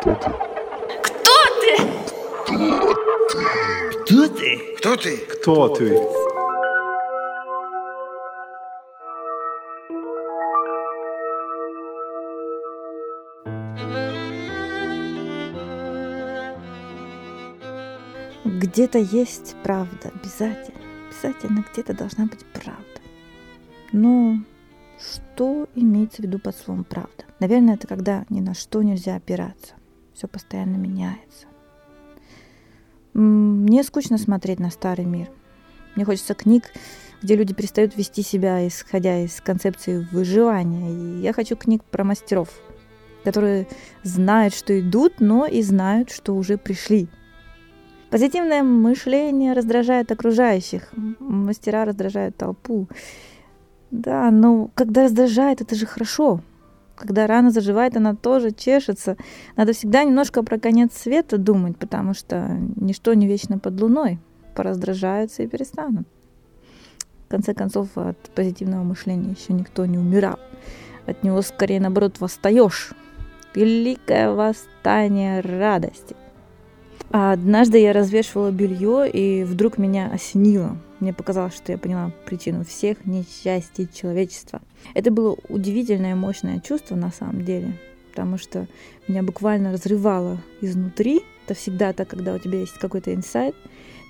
Кто ты? Кто ты? Кто ты? Кто ты? Кто ты? Где-то есть правда, обязательно. Обязательно где-то должна быть правда. Но что имеется в виду под словом правда? Наверное, это когда ни на что нельзя опираться. Все постоянно меняется. Мне скучно смотреть на старый мир. Мне хочется книг, где люди перестают вести себя, исходя из концепции выживания. И я хочу книг про мастеров, которые знают, что идут, но и знают, что уже пришли. Позитивное мышление раздражает окружающих, мастера раздражают толпу. Да, но когда раздражает, это же хорошо. Когда рана заживает, она тоже чешется. Надо всегда немножко про конец света думать, потому что ничто не вечно под луной. Пораздражаются и перестанут. В конце концов, от позитивного мышления еще никто не умирал. От него скорее, наоборот, восстаешь. Великое восстание радости. Однажды я развешивала белье, и вдруг меня осенило. Мне показалось, что я поняла причину всех несчастий человечества. Это было удивительное, мощное чувство на самом деле, потому что меня буквально разрывало изнутри. Это всегда так, когда у тебя есть какой-то инсайт,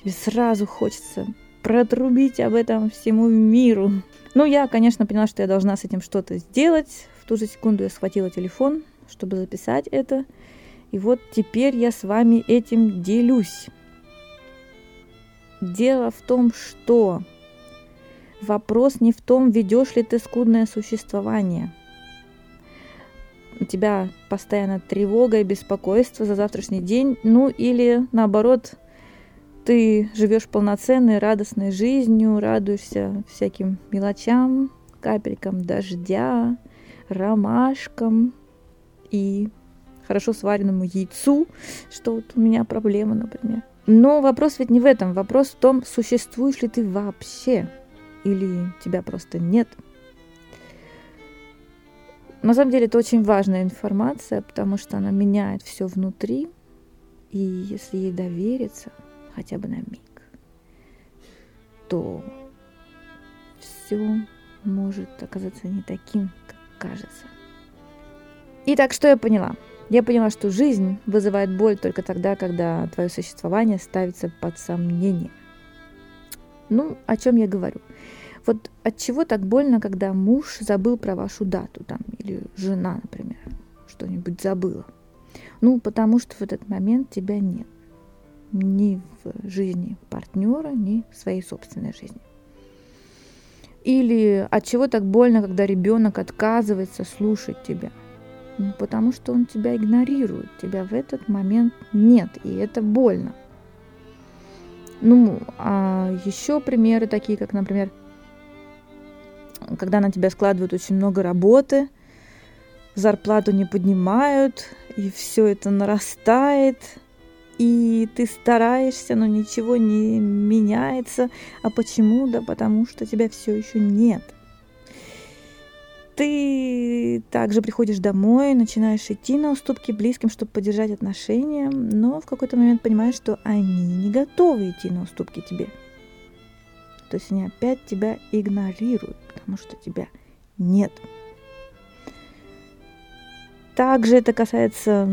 тебе сразу хочется протрубить об этом всему миру. Ну, я, конечно, поняла, что я должна с этим что-то сделать. В ту же секунду я схватила телефон, чтобы записать это. И вот теперь я с вами этим делюсь. Дело в том, что вопрос не в том, ведешь ли ты скудное существование. У тебя постоянно тревога и беспокойство за завтрашний день, ну или наоборот, ты живешь полноценной, радостной жизнью, радуешься всяким мелочам, капелькам дождя, ромашкам и хорошо сваренному яйцу, что вот у меня проблема, например. Но вопрос ведь не в этом. Вопрос в том, существуешь ли ты вообще или тебя просто нет. На самом деле это очень важная информация, потому что она меняет все внутри. И если ей довериться хотя бы на миг, то все может оказаться не таким, как кажется. Итак, что я поняла? Я поняла, что жизнь вызывает боль только тогда, когда твое существование ставится под сомнение. Ну, о чем я говорю? Вот от чего так больно, когда муж забыл про вашу дату, там, или жена, например, что-нибудь забыла? Ну, потому что в этот момент тебя нет. Ни в жизни партнера, ни в своей собственной жизни. Или от чего так больно, когда ребенок отказывается слушать тебя? Ну, потому что он тебя игнорирует, тебя в этот момент нет, и это больно. Ну, а еще примеры такие, как, например, когда на тебя складывают очень много работы, зарплату не поднимают, и все это нарастает, и ты стараешься, но ничего не меняется. А почему? Да потому что тебя все еще нет. Ты также приходишь домой, начинаешь идти на уступки близким, чтобы поддержать отношения, но в какой-то момент понимаешь, что они не готовы идти на уступки тебе. То есть они опять тебя игнорируют, потому что тебя нет. Также это касается,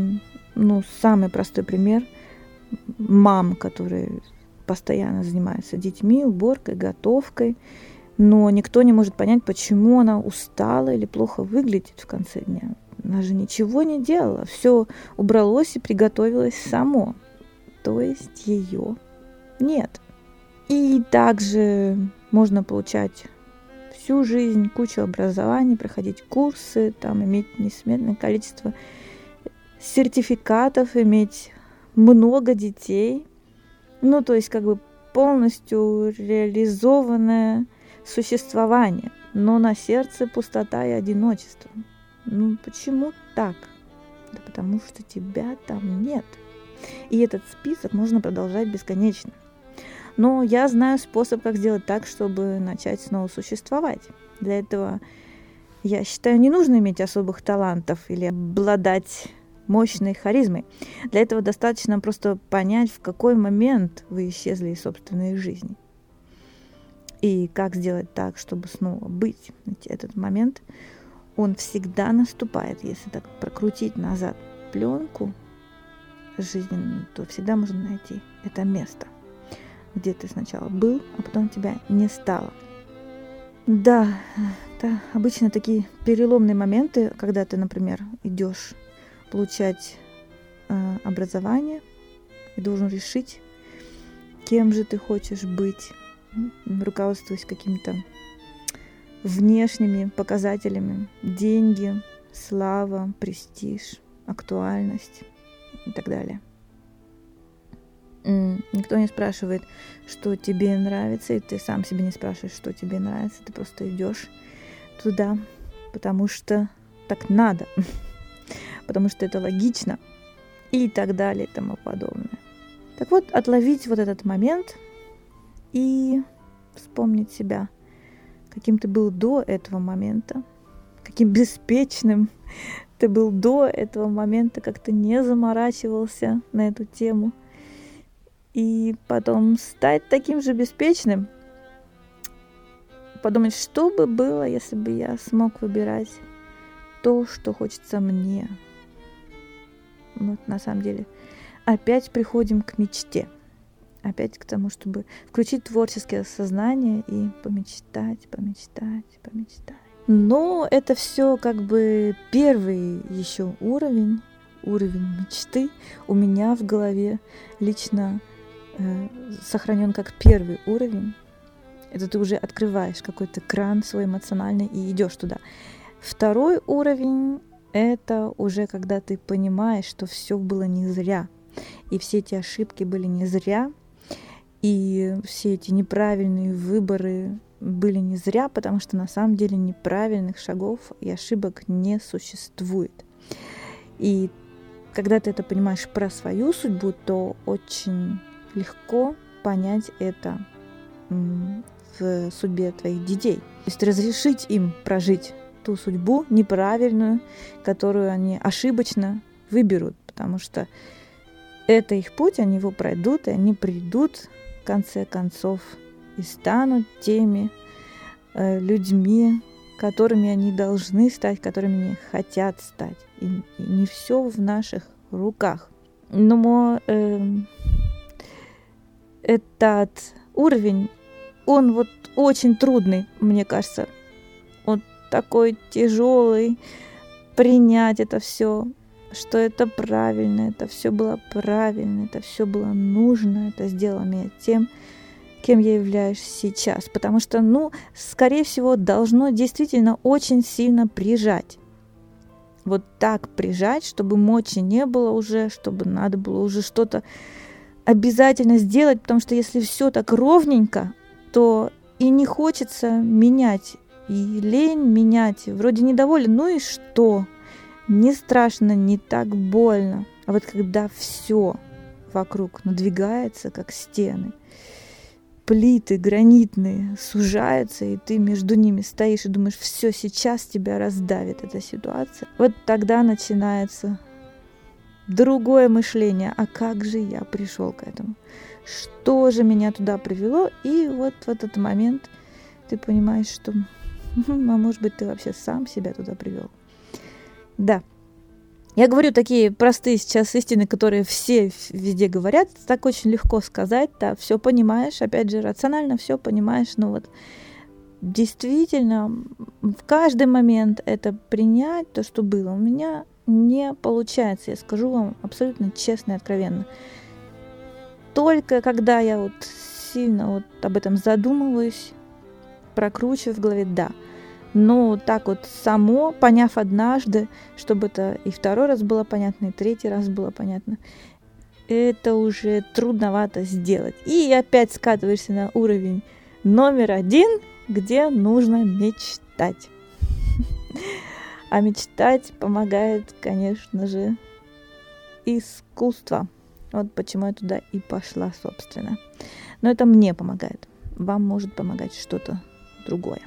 ну, самый простой пример, мам, которые постоянно занимаются детьми, уборкой, готовкой, но никто не может понять, почему она устала или плохо выглядит в конце дня. Она же ничего не делала, все убралось и приготовилось само. То есть ее нет. И также можно получать всю жизнь кучу образований, проходить курсы, там иметь несметное количество сертификатов, иметь много детей. Ну, то есть как бы полностью реализованное существование, но на сердце пустота и одиночество. Ну, почему так? Да потому что тебя там нет. И этот список можно продолжать бесконечно. Но я знаю способ, как сделать так, чтобы начать снова существовать. Для этого, я считаю, не нужно иметь особых талантов или обладать мощной харизмой. Для этого достаточно просто понять, в какой момент вы исчезли из собственной жизни. И как сделать так, чтобы снова быть. Этот момент, он всегда наступает. Если так прокрутить назад пленку жизненную, то всегда можно найти это место, где ты сначала был, а потом тебя не стало. Да, это обычно такие переломные моменты, когда ты, например, идешь получать э, образование и должен решить, кем же ты хочешь быть, руководствуясь какими-то внешними показателями, деньги, слава, престиж, актуальность и так далее. Никто не спрашивает, что тебе нравится, и ты сам себе не спрашиваешь, что тебе нравится, ты просто идешь туда, потому что так надо, потому что это логично и так далее и тому подобное. Так вот, отловить вот этот момент и вспомнить себя, каким ты был до этого момента, каким беспечным ты был до этого момента, как ты не заморачивался на эту тему. И потом стать таким же беспечным, подумать, что бы было, если бы я смог выбирать то, что хочется мне. Вот на самом деле опять приходим к мечте. Опять к тому, чтобы включить творческое сознание и помечтать, помечтать, помечтать. Но это все как бы первый еще уровень, уровень мечты у меня в голове лично э, сохранен как первый уровень. Это ты уже открываешь какой-то кран свой эмоциональный и идешь туда. Второй уровень это уже когда ты понимаешь, что все было не зря, и все эти ошибки были не зря, и все эти неправильные выборы были не зря, потому что на самом деле неправильных шагов и ошибок не существует. И когда ты это понимаешь про свою судьбу, то очень легко понять это в судьбе твоих детей. То есть разрешить им прожить ту судьбу неправильную, которую они ошибочно выберут, потому что это их путь, они его пройдут, и они придут конце концов и станут теми э, людьми, которыми они должны стать, которыми они хотят стать. И, и не все в наших руках. Но э, этот уровень, он вот очень трудный, мне кажется. Он такой тяжелый принять это все, что это правильно, это все было правильно, это все было нужно, это сделало меня тем, кем я являюсь сейчас. Потому что, ну, скорее всего, должно действительно очень сильно прижать. Вот так прижать, чтобы мочи не было уже, чтобы надо было уже что-то обязательно сделать, потому что если все так ровненько, то и не хочется менять, и лень менять, вроде недоволен, ну и что? Не страшно, не так больно. А вот когда все вокруг надвигается, как стены – плиты гранитные сужаются, и ты между ними стоишь и думаешь, все, сейчас тебя раздавит эта ситуация. Вот тогда начинается другое мышление. А как же я пришел к этому? Что же меня туда привело? И вот в этот момент ты понимаешь, что, а может быть, ты вообще сам себя туда привел. Да, я говорю такие простые сейчас истины, которые все везде говорят, так очень легко сказать, да, все понимаешь, опять же, рационально все понимаешь, но вот действительно в каждый момент это принять то, что было. У меня не получается, я скажу вам абсолютно честно и откровенно. Только когда я вот сильно вот об этом задумываюсь, прокручиваю в голове, да – но так вот само, поняв однажды, чтобы это и второй раз было понятно, и третий раз было понятно, это уже трудновато сделать. И опять скатываешься на уровень номер один, где нужно мечтать. А мечтать помогает, конечно же, искусство. Вот почему я туда и пошла, собственно. Но это мне помогает. Вам может помогать что-то другое.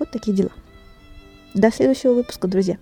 Вот такие дела. До следующего выпуска, друзья.